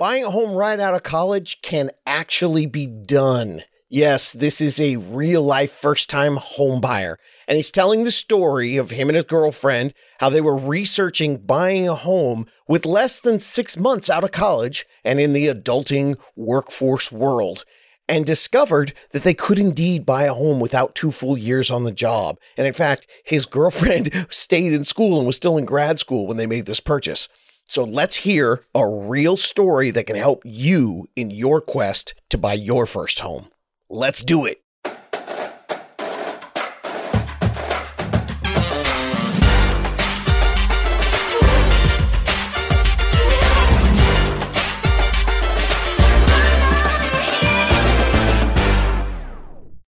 Buying a home right out of college can actually be done. Yes, this is a real life first time home buyer. And he's telling the story of him and his girlfriend, how they were researching buying a home with less than six months out of college and in the adulting workforce world, and discovered that they could indeed buy a home without two full years on the job. And in fact, his girlfriend stayed in school and was still in grad school when they made this purchase. So let's hear a real story that can help you in your quest to buy your first home. Let's do it.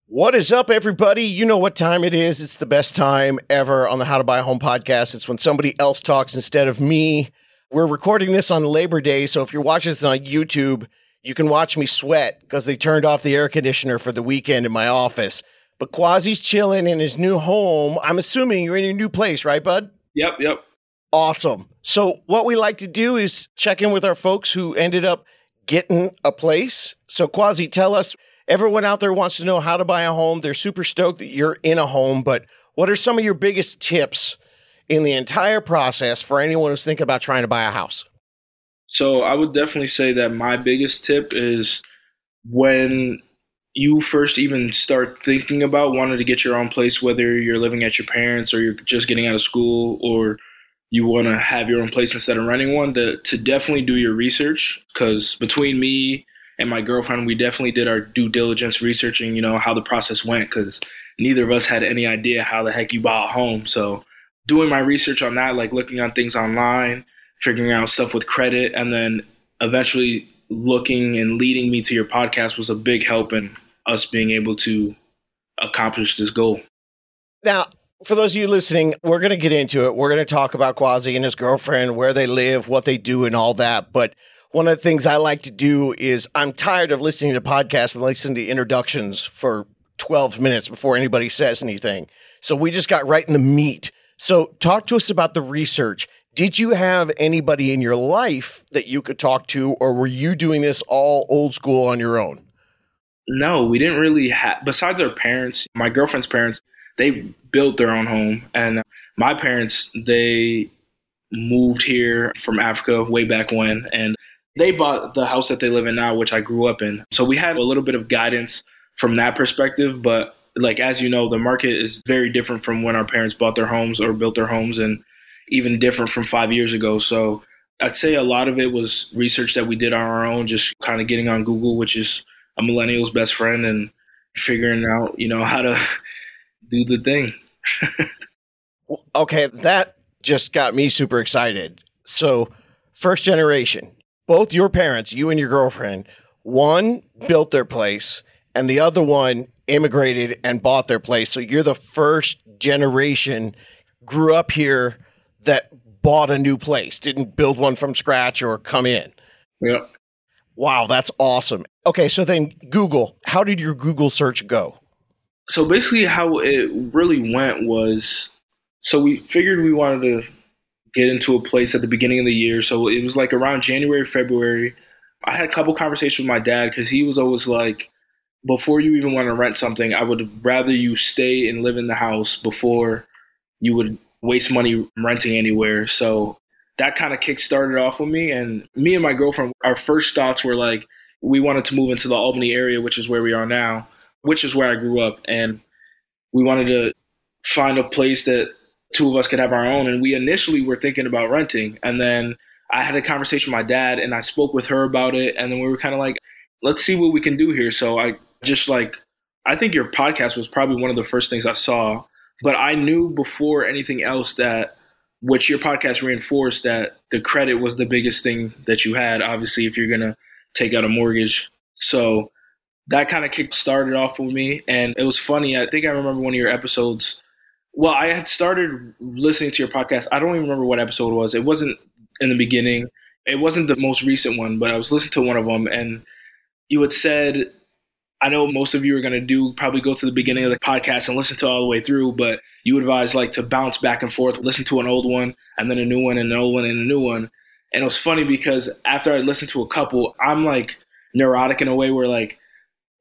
What is up, everybody? You know what time it is. It's the best time ever on the How to Buy a Home podcast. It's when somebody else talks instead of me. We're recording this on Labor Day, so if you're watching this on YouTube, you can watch me sweat because they turned off the air conditioner for the weekend in my office. But Quasi's chilling in his new home. I'm assuming you're in your new place, right, bud? Yep, yep. Awesome. So, what we like to do is check in with our folks who ended up getting a place. So, Quasi, tell us everyone out there wants to know how to buy a home. They're super stoked that you're in a home, but what are some of your biggest tips in the entire process for anyone who's thinking about trying to buy a house? So I would definitely say that my biggest tip is when you first even start thinking about wanting to get your own place, whether you're living at your parents or you're just getting out of school or you want to have your own place instead of renting one, to, to definitely do your research. Because between me and my girlfriend, we definitely did our due diligence researching, you know, how the process went. Because neither of us had any idea how the heck you bought a home. So doing my research on that, like looking on things online, figuring out stuff with credit, and then eventually looking and leading me to your podcast was a big help in us being able to accomplish this goal. Now, for those of you listening, we're going to get into it. We're going to talk about Quasi and his girlfriend, where they live, what they do, and all that. But one of the things I like to do is I'm tired of listening to podcasts and listening to introductions for 12 minutes before anybody says anything. So we just got right in the meat. So, talk to us about the research. Did you have anybody in your life that you could talk to, or were you doing this all old school on your own? No, we didn't really have, besides our parents, my girlfriend's parents, they built their own home. And my parents, they moved here from Africa way back when. And they bought the house that they live in now, which I grew up in. So we had a little bit of guidance from that perspective. But like as you know, the market is very different from when our parents bought their homes or built their homes, and even different from five years ago. So I'd say a lot of it was research that we did on our own, just kind of getting on Google, which is a millennial's best friend, and figuring out, you know, how to do the thing. okay, that just got me super excited. So, first generation, both your parents, you and your girlfriend, one built their place, and the other one immigrated and bought their place. So you're the first generation grew up here that bought a new place, didn't build one from scratch or come in. Yeah. Wow, that's awesome. Okay, so then Google, how did your Google search go? So basically how it really went was so we figured we wanted to get into a place at the beginning of the year. So it was like around January, February. I had a couple conversations with my dad because he was always like, before you even want to rent something, I would rather you stay and live in the house before you would waste money renting anywhere. So that kind of kick started off with me. And me and my girlfriend, our first thoughts were like, we wanted to move into the Albany area, which is where we are now, which is where I grew up. And we wanted to find a place that two of us could have our own. And we initially were thinking about renting. And then I had a conversation with my dad and I spoke with her about it. And then we were kind of like, let's see what we can do here. So I just like I think your podcast was probably one of the first things I saw, but I knew before anything else that which your podcast reinforced that the credit was the biggest thing that you had obviously if you're going to take out a mortgage. So that kind of kick started off with me and it was funny. I think I remember one of your episodes well, I had started listening to your podcast. I don't even remember what episode it was. It wasn't in the beginning. It wasn't the most recent one, but I was listening to one of them and you had said I know most of you are going to do probably go to the beginning of the podcast and listen to all the way through, but you advise like to bounce back and forth, listen to an old one and then a new one and an old one and a new one. And it was funny because after I listened to a couple, I'm like neurotic in a way where like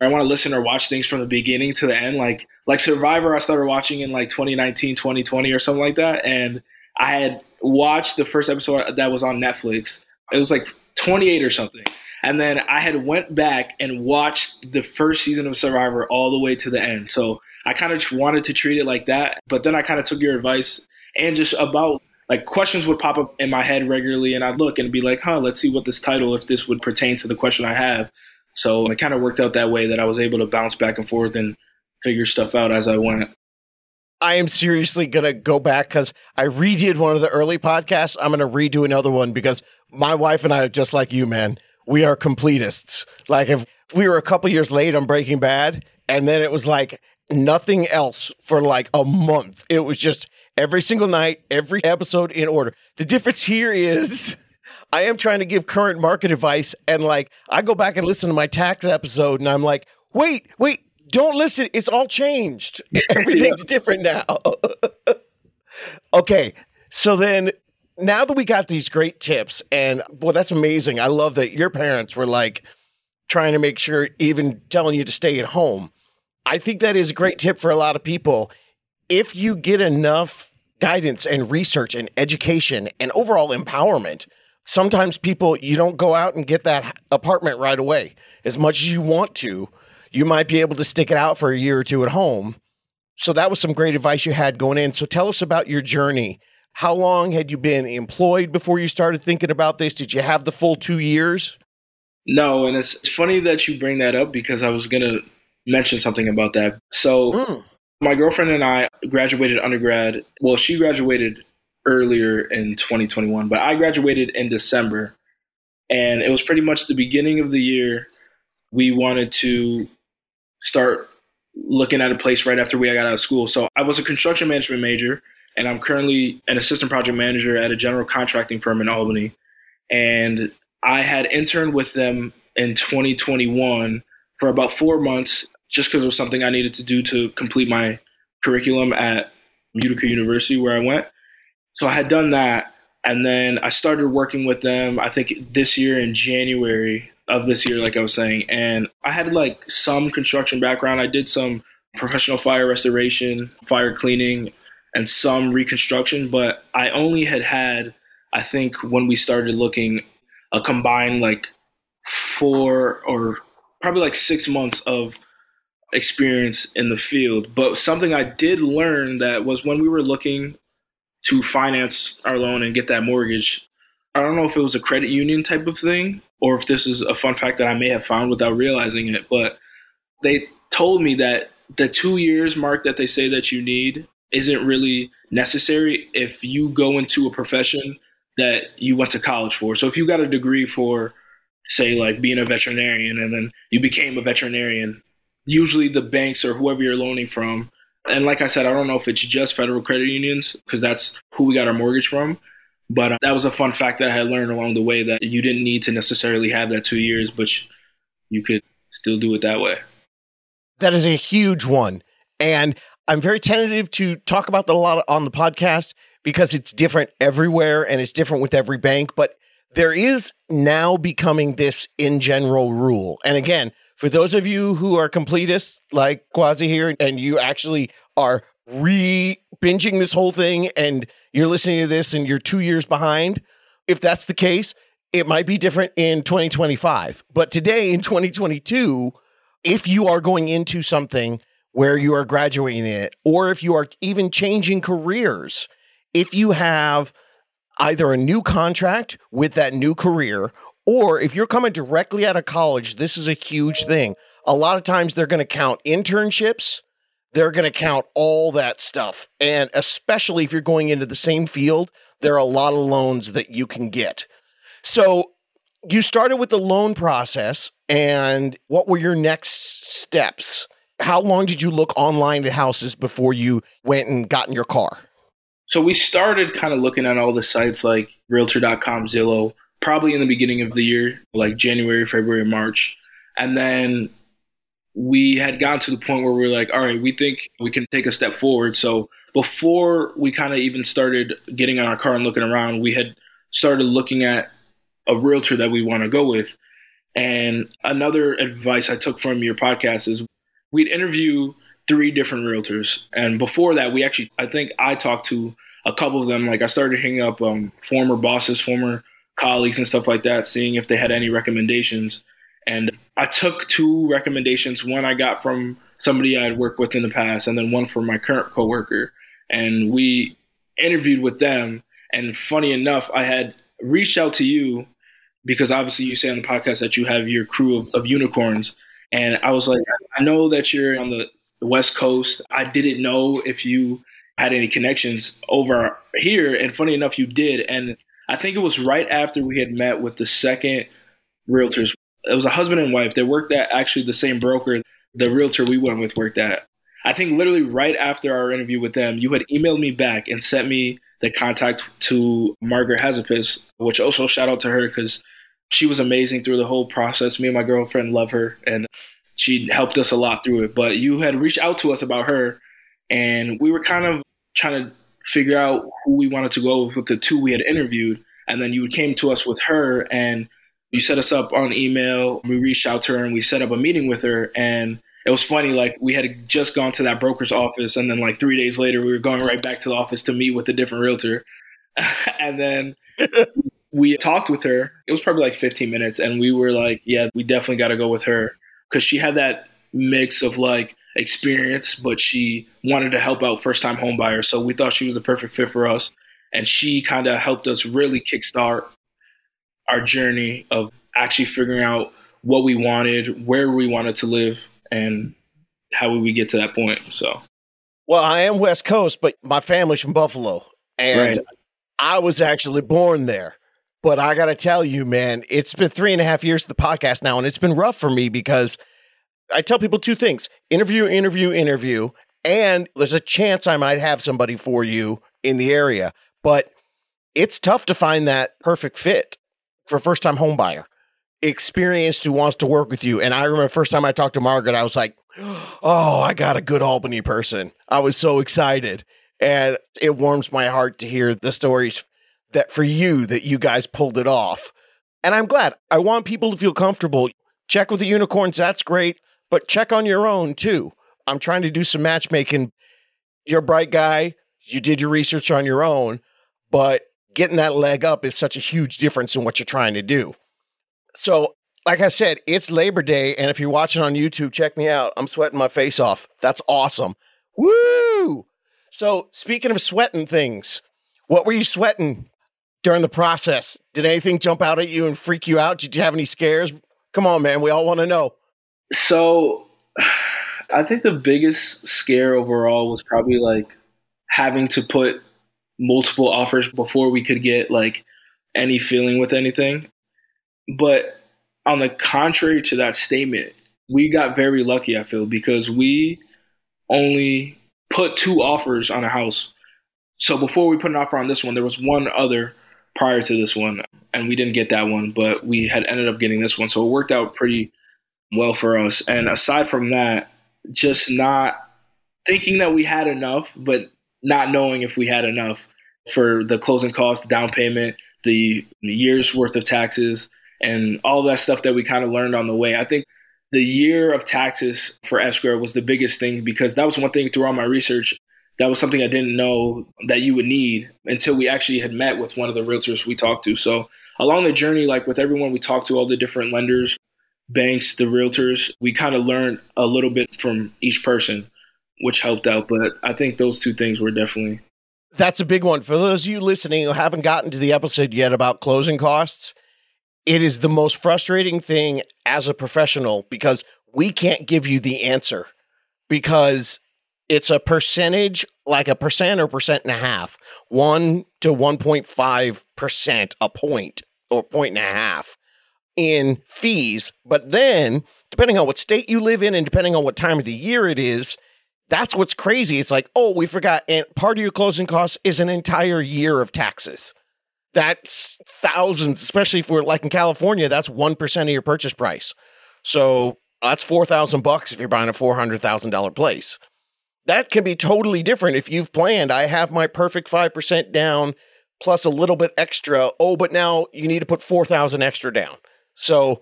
I want to listen or watch things from the beginning to the end. Like like Survivor, I started watching in like 2019, 2020 or something like that. And I had watched the first episode that was on Netflix. It was like 28 or something. And then I had went back and watched the first season of Survivor all the way to the end. So I kind of wanted to treat it like that. But then I kind of took your advice and just about like questions would pop up in my head regularly and I'd look and be like, huh, let's see what this title, if this would pertain to the question I have. So it kind of worked out that way that I was able to bounce back and forth and figure stuff out as I went. I am seriously going to go back because I redid one of the early podcasts. I'm going to redo another one because my wife and I are just like you, man. We are completists. Like if we were a couple years late on Breaking Bad, and then it was like nothing else for like a month. It was just every single night, every episode in order. The difference here is I am trying to give current market advice, and like I go back and listen to my tax episode, and I'm like, wait, wait, don't listen. It's all changed. Everything's yeah. different now. okay. So then now that we got these great tips, and boy, that's amazing. I love that your parents were like trying to make sure, even telling you to stay at home. I think that is a great tip for a lot of people. If you get enough guidance and research and education and overall empowerment, sometimes people, you don't go out and get that apartment right away as much as you want to you might be able to stick it out for a year or two at home. So that was some great advice you had going in. So tell us about your journey. How long had you been employed before you started thinking about this? Did you have the full two years? No, and it's, funny that you bring that up because I was going to mention something about that. So, mm. my girlfriend and I graduated undergrad. Well, she graduated earlier in 2021, but I graduated in December. And it was pretty much the beginning of the year. We wanted to start looking at a place right after we got out of school. So I was a construction management major, and I'm currently an assistant project manager at a general contracting firm in Albany. And I had interned with them in 2021 for about four months, just because it was something I needed to do to complete my curriculum at Utica University, where I went. So I had done that, and then I started working with them. I think this year in January, of this year, like I was saying. And I had like some construction background. I did some professional fire restoration, fire cleaning, and some reconstruction, but I only had had, I think, when we started looking, a combined like four or probably like six months of experience in the field. But something I did learn that was when we were looking to finance our loan and get that mortgage, I don't know if it was a credit union type of thing or if this is a fun fact that I may have found without realizing it, but they told me that the two years mark that they say that you need isn't really necessary if you go into a profession that you went to college for. So if you got a degree for, say, like being a veterinarian and then you became a veterinarian, usually the banks or whoever you're loaning from, and like I said, I don't know if it's just federal credit unions because that's who we got our mortgage from, but uh, that was a fun fact that I had learned along the way that you didn't need to necessarily have that two years, but you could still do it that way. That is a huge one. And I'm very tentative to talk about that a lot on the podcast because it's different everywhere and it's different with every bank. But there is now becoming this in general rule. And again, for those of you who are completists like Quasi here, and you actually are re binging this whole thing and you're listening to this and you're two years behind, if that's the case, it might be different in 2025. But today in 2022, if you are going into something where you are graduating it, or if you are even changing careers, if you have either a new contract with that new career, or if you're coming directly out of college, this is a huge thing. A lot of times they're going to count internships they're going to count all that stuff. And especially if you're going into the same field, there are a lot of loans that you can get. So you started with the loan process, and what were your next steps? How long did you look online at houses before you went and got in your car? So we started kind of looking at all the sites like realtor.com, Zillow, probably in the beginning of the year, like January, February, March. And then we had gotten to the point where we were like, all right, we think we can take a step forward. So before we kind of even started getting in our car and looking around, we had started looking at a realtor that we want to go with. And another advice I took from your podcast is we'd interview three different realtors. And before that, we actually, I think I talked to a couple of them. Like I started hanging up um, former bosses, former colleagues, and stuff like that, seeing if they had any recommendations. And I took two recommendations. One I got from somebody I had worked with in the past, and then one from my current coworker. And we interviewed with them. And funny enough, I had reached out to you because obviously you say on the podcast that you have your crew of, of unicorns. And I was like, I know that you're on the West Coast. I didn't know if you had any connections over here. And funny enough, you did. And I think it was right after we had met with the second realtors. It was a husband and wife. They worked at actually the same broker the realtor we went with worked at. I think literally right after our interview with them, you had emailed me back and sent me the contact to Margaret Hazapis, which also shout out to her because she was amazing through the whole process. Me and my girlfriend love her, and she helped us a lot through it. But you had reached out to us about her, and we were kind of trying to figure out who we wanted to go with, with the two we had interviewed. And then you came to us with her, and you set us up on email. We reached out to her, and we set up a meeting with her. And it was funny, like we had just gone to that broker's office, and then like three days later, we were going right back to the office to meet with a different realtor. and then we talked with her. It was probably like 15 minutes, and we were like, "Yeah, we definitely got to go with her." Because she had that mix of like experience, but she wanted to help out first time homebuyers. So we thought she was the perfect fit for us. And she kind of helped us really kickstart our journey of actually figuring out what we wanted, where we wanted to live, and how would we get to that point. So, well, I am West Coast, but my family's from Buffalo. And right. I was actually born there. But I got to tell you, man, it's been three and a half years of the podcast now, and it's been rough for me because I tell people two things interview, interview, interview, and there's a chance I might have somebody for you in the area. But it's tough to find that perfect fit for first time home buyer, experienced who wants to work with you. And I remember first time I talked to Margaret, I was like, oh, I got a good Albany person. I was so excited. And it warms my heart to hear the stories that for you that you guys pulled it off. And I'm glad. I want people to feel comfortable. Check with the unicorns, that's great, but check on your own too. I'm trying to do some matchmaking. You're a bright guy, you did your research on your own, but getting that leg up is such a huge difference in what you're trying to do. So, like I said, it's Labor Day, and if you're watching on YouTube, check me out. I'm sweating my face off. That's awesome. Woo! So, speaking of sweating things, what were you sweating during the process? Did anything jump out at you and freak you out? Did you have any scares? Come on, man. We all want to know. So, I think the biggest scare overall was probably like having to put multiple offers before we could get like any feeling with anything. But on the contrary to that statement, we got very lucky, I feel, because we only put two offers on a house. So before we put an offer on this one, there was one other prior to this one, and we didn't get that one, but we had ended up getting this one. So it worked out pretty well for us. And aside from that, just not thinking that we had enough, but not knowing if we had enough for the closing costs, the down payment, the year's worth of taxes, and all that stuff that we kind of learned on the way. I think the year of taxes for escrow was the biggest thing because that was one thing through all my research that was something I didn't know that you would need until we actually had met with one of the realtors we talked to. So along the journey, like with everyone we talked to, all the different lenders, banks, the realtors, we kind of learned a little bit from each person, which helped out. But I think those two things were definitely. That's a big one. For those of you listening who haven't gotten to the episode yet about closing costs, it is the most frustrating thing as a professional because we can't give you the answer because it's a percentage, like a percent or percent and a half, one to 1.5% a point or point and a half in fees. But then, depending on what state you live in and depending on what time of the year it is, that's what's crazy. It's like, oh, we forgot. And part of your closing costs is an entire year of taxes. That's thousands, especially if we're like in California, that's 1% of your purchase price. So that's 4,000 bucks if you're buying a $400,000 place that can be totally different if you've planned. I have my perfect 5% down plus a little bit extra. Oh, but now you need to put 4000 extra down. So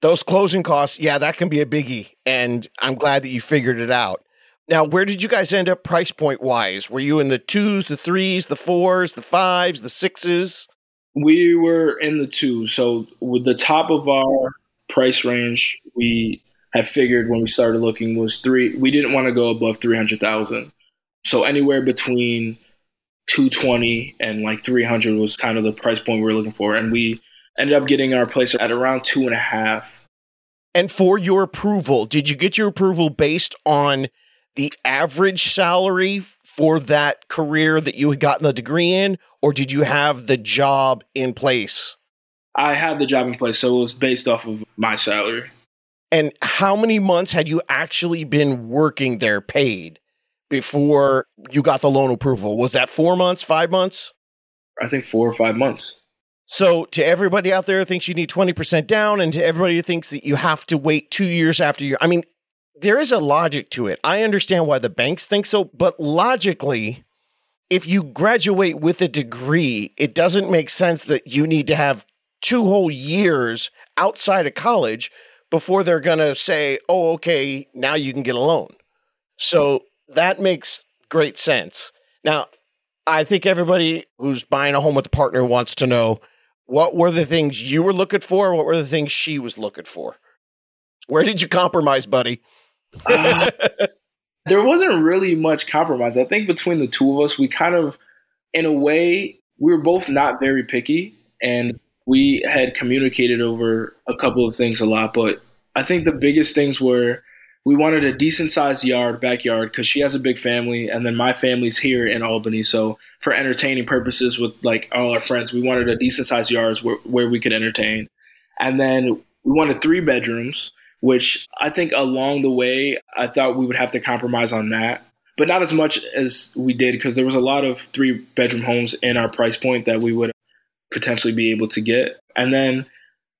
those closing costs, yeah, that can be a biggie. And I'm glad that you figured it out. Now, where did you guys end up price point wise? Were you in the twos, the threes, the fours, the fives, the sixes? We were in the two. So with the top of our price range, we had figured when we started looking was three. We didn't want to go above three hundred thousand. So anywhere between two twenty and like three hundred was kind of the price point we were looking for, and we ended up getting our place at around two and a half. And for your approval, did you get your approval based on the average salary for that career that you had gotten the degree in, or did you have the job in place? I have the job in place, so it was based off of my salary. And how many months had you actually been working there paid before you got the loan approval? Was that four months, five months? I think four or five months. So, to everybody out there who thinks you need 20% down, and to everybody who thinks that you have to wait two years after you, I mean, there is a logic to it. I understand why the banks think so, but logically, if you graduate with a degree, it doesn't make sense that you need to have two whole years outside of college before they're going to say, oh, okay, now you can get a loan. So that makes great sense. Now, I think everybody who's buying a home with a partner wants to know what were the things you were looking for? What were the things she was looking for? Where did you compromise, buddy? Um, there wasn't really much compromise. I think between the two of us, we kind of, in a way, we were both not very picky and we had communicated over a couple of things a lot. But I think the biggest things were we wanted a decent sized yard, backyard, because she has a big family, and then my family's here in Albany. So for entertaining purposes with like all our friends, we wanted a decent sized yard where, where we could entertain. And then we wanted three bedrooms which I think along the way, I thought we would have to compromise on that, but not as much as we did because there was a lot of three bedroom homes in our price point that we would potentially be able to get. And then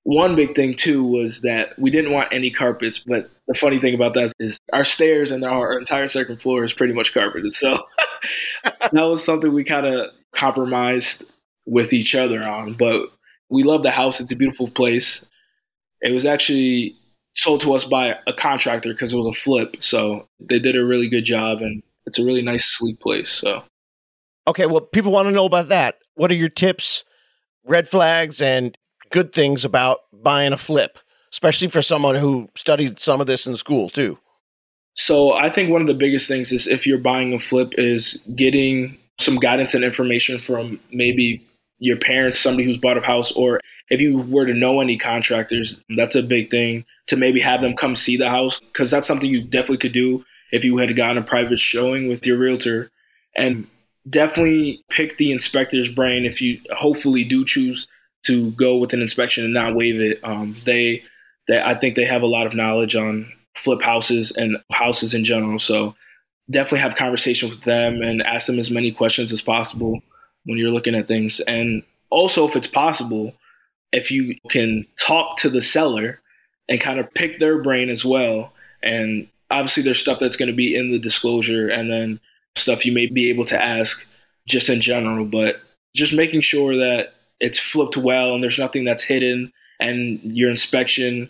one big thing too was that we didn't want any carpets, but the funny thing about that is our stairs and our entire second floor is pretty much carpeted. So that was something we kind of compromised with each other on. But we love the house. It's a beautiful place. It was actually sold to us by a contractor because it was a flip. So they did a really good job, and it's a really nice, sleek place. So, okay, well, people want to know about that. What are your tips, red flags, and good things about buying a flip, especially for someone who studied some of this in school too? So, I think one of the biggest things is if you're buying a flip, is getting some guidance and information from maybe your parents, somebody who's bought a house, or if you were to know any contractors, that's a big thing to maybe have them come see the house because that's something you definitely could do if you had gotten a private showing with your realtor. And definitely pick the inspector's brain if you hopefully do choose to go with an inspection and not waive it. Um, they, they, I think they have a lot of knowledge on flip houses and houses in general. So definitely have conversations with them and ask them as many questions as possible when you're looking at things. And also, if it's possible, if you can talk to the seller and kind of pick their brain as well. And obviously, there's stuff that's going to be in the disclosure and then stuff you may be able to ask just in general, but just making sure that it's flipped well and there's nothing that's hidden and your inspection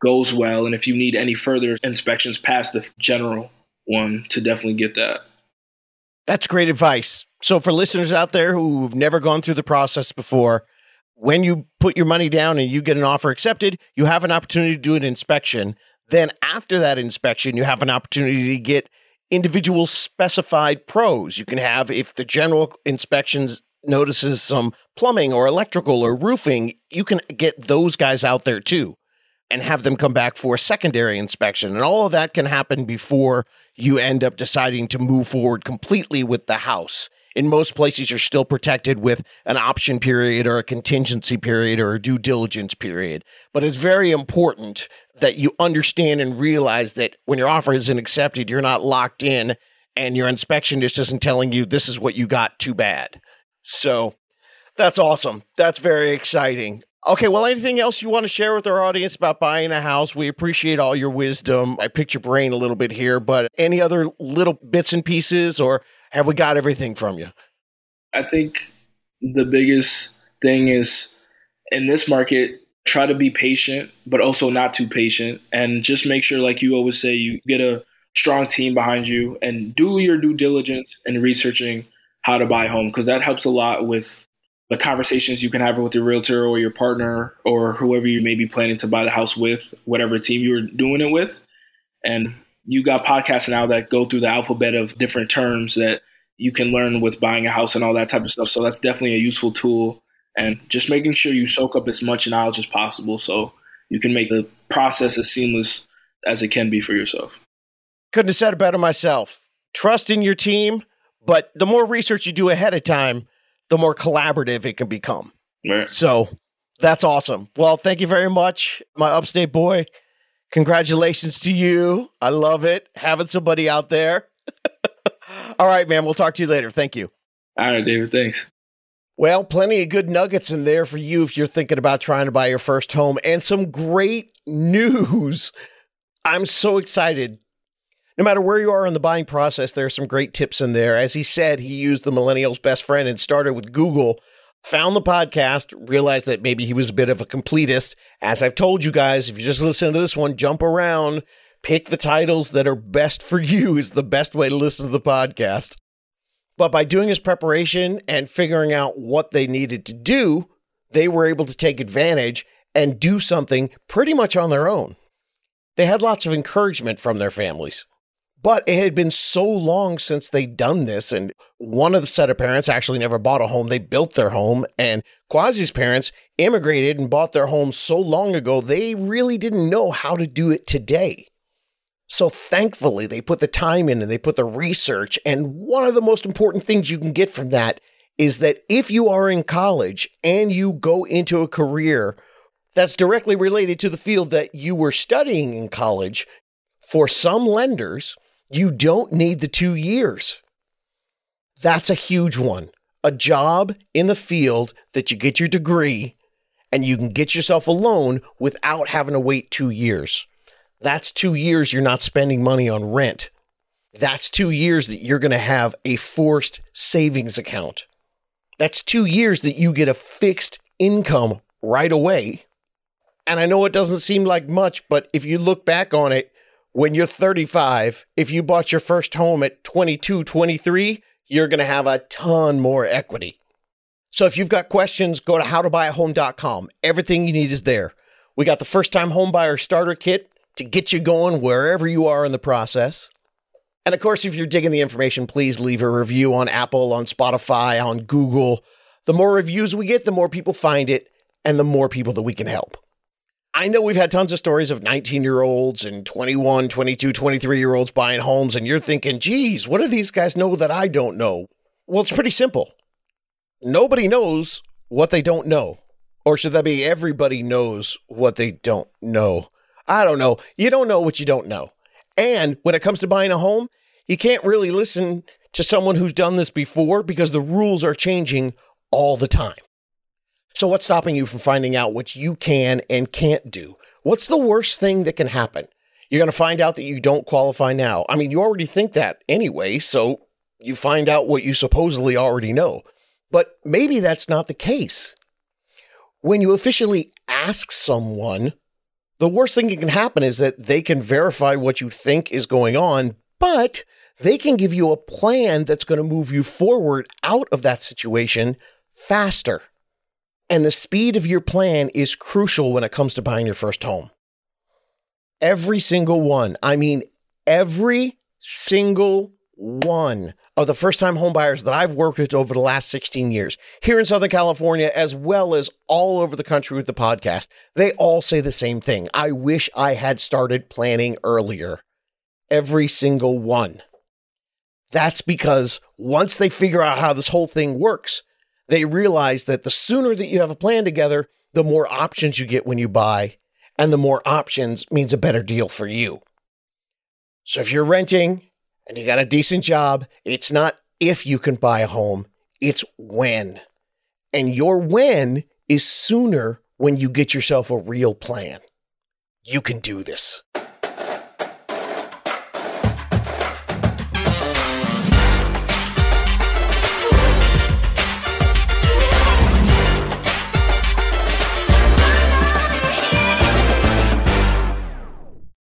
goes well. And if you need any further inspections past the general one, to definitely get that. That's great advice. So, for listeners out there who've never gone through the process before, when you put your money down and you get an offer accepted, you have an opportunity to do an inspection. Then, after that inspection, you have an opportunity to get individual specified pros. You can have, if the general inspections notices some plumbing or electrical or roofing, you can get those guys out there too and have them come back for a secondary inspection. And all of that can happen before you end up deciding to move forward completely with the house. In most places, you're still protected with an option period or a contingency period or a due diligence period. But it's very important that you understand and realize that when your offer isn't accepted, you're not locked in and your inspection just isn't telling you this is what you got, too bad. So that's awesome. That's very exciting. Okay, well, anything else you want to share with our audience about buying a house? We appreciate all your wisdom. I picked your brain a little bit here, but any other little bits and pieces, or have we got everything from you? I think the biggest thing is in this market, try to be patient, but also not too patient. And just make sure, like you always say, you get a strong team behind you and do your due diligence in researching how to buy a home because that helps a lot with the conversations you can have with your realtor or your partner or whoever you may be planning to buy the house with, whatever team you're doing it with. And you got podcasts now that go through the alphabet of different terms that you can learn with buying a house and all that type of stuff. So that's definitely a useful tool. And just making sure you soak up as much knowledge as possible so you can make the process as seamless as it can be for yourself. Couldn't have said it better myself. Trust in your team, but the more research you do ahead of time, the more collaborative it can become. Right. So that's awesome. Well, thank you very much, my upstate boy. Congratulations to you. I love it. Having somebody out there. All right, man. We'll talk to you later. Thank you. All right, David. Thanks. Well, plenty of good nuggets in there for you if you're thinking about trying to buy your first home and some great news. I'm so excited. No matter where you are in the buying process, there are some great tips in there. As he said, he used the millennial's best friend and started with Google found the podcast, realized that maybe he was a bit of a completist. As I've told you guys, if you just listen to this one, jump around, pick the titles that are best for you is the best way to listen to the podcast. But by doing his preparation and figuring out what they needed to do, they were able to take advantage and do something pretty much on their own. They had lots of encouragement from their families. But it had been so long since they'd done this, and one of the set of parents actually never bought a home. They built their home, and Quasi's parents immigrated and bought their home so long ago, they really didn't know how to do it today. So thankfully, they put the time in and they put the research. And one of the most important things you can get from that is that if you are in college and you go into a career that's directly related to the field that you were studying in college, for some lenders, you don't need the two years. That's a huge one. A job in the field that you get your degree and you can get yourself a loan without having to wait two years. That's two years you're not spending money on rent. That's two years that you're going to have a forced savings account. That's two years that you get a fixed income right away. And I know it doesn't seem like much, but if you look back on it, when you're 35, if you bought your first home at 22, 23, you're going to have a ton more equity. So if you've got questions, go to howtobuyahome.com. Everything you need is there. We got the first time homebuyer starter kit to get you going wherever you are in the process. And of course, if you're digging the information, please leave a review on Apple, on Spotify, on Google. The more reviews we get, the more people find it, and the more people that we can help. I know we've had tons of stories of 19 year olds and 21, 22, 23 year olds buying homes, and you're thinking, geez, what do these guys know that I don't know? Well, it's pretty simple. Nobody knows what they don't know. Or should that be everybody knows what they don't know? I don't know. You don't know what you don't know. And when it comes to buying a home, you can't really listen to someone who's done this before because the rules are changing all the time. So, what's stopping you from finding out what you can and can't do? What's the worst thing that can happen? You're going to find out that you don't qualify now. I mean, you already think that anyway, so you find out what you supposedly already know. But maybe that's not the case. When you officially ask someone, the worst thing that can happen is that they can verify what you think is going on, but they can give you a plan that's going to move you forward out of that situation faster. And the speed of your plan is crucial when it comes to buying your first home. Every single one, I mean, every single one of the first time homebuyers that I've worked with over the last 16 years here in Southern California, as well as all over the country with the podcast, they all say the same thing. I wish I had started planning earlier. Every single one. That's because once they figure out how this whole thing works, they realize that the sooner that you have a plan together, the more options you get when you buy, and the more options means a better deal for you. So if you're renting and you got a decent job, it's not if you can buy a home, it's when. And your when is sooner when you get yourself a real plan. You can do this.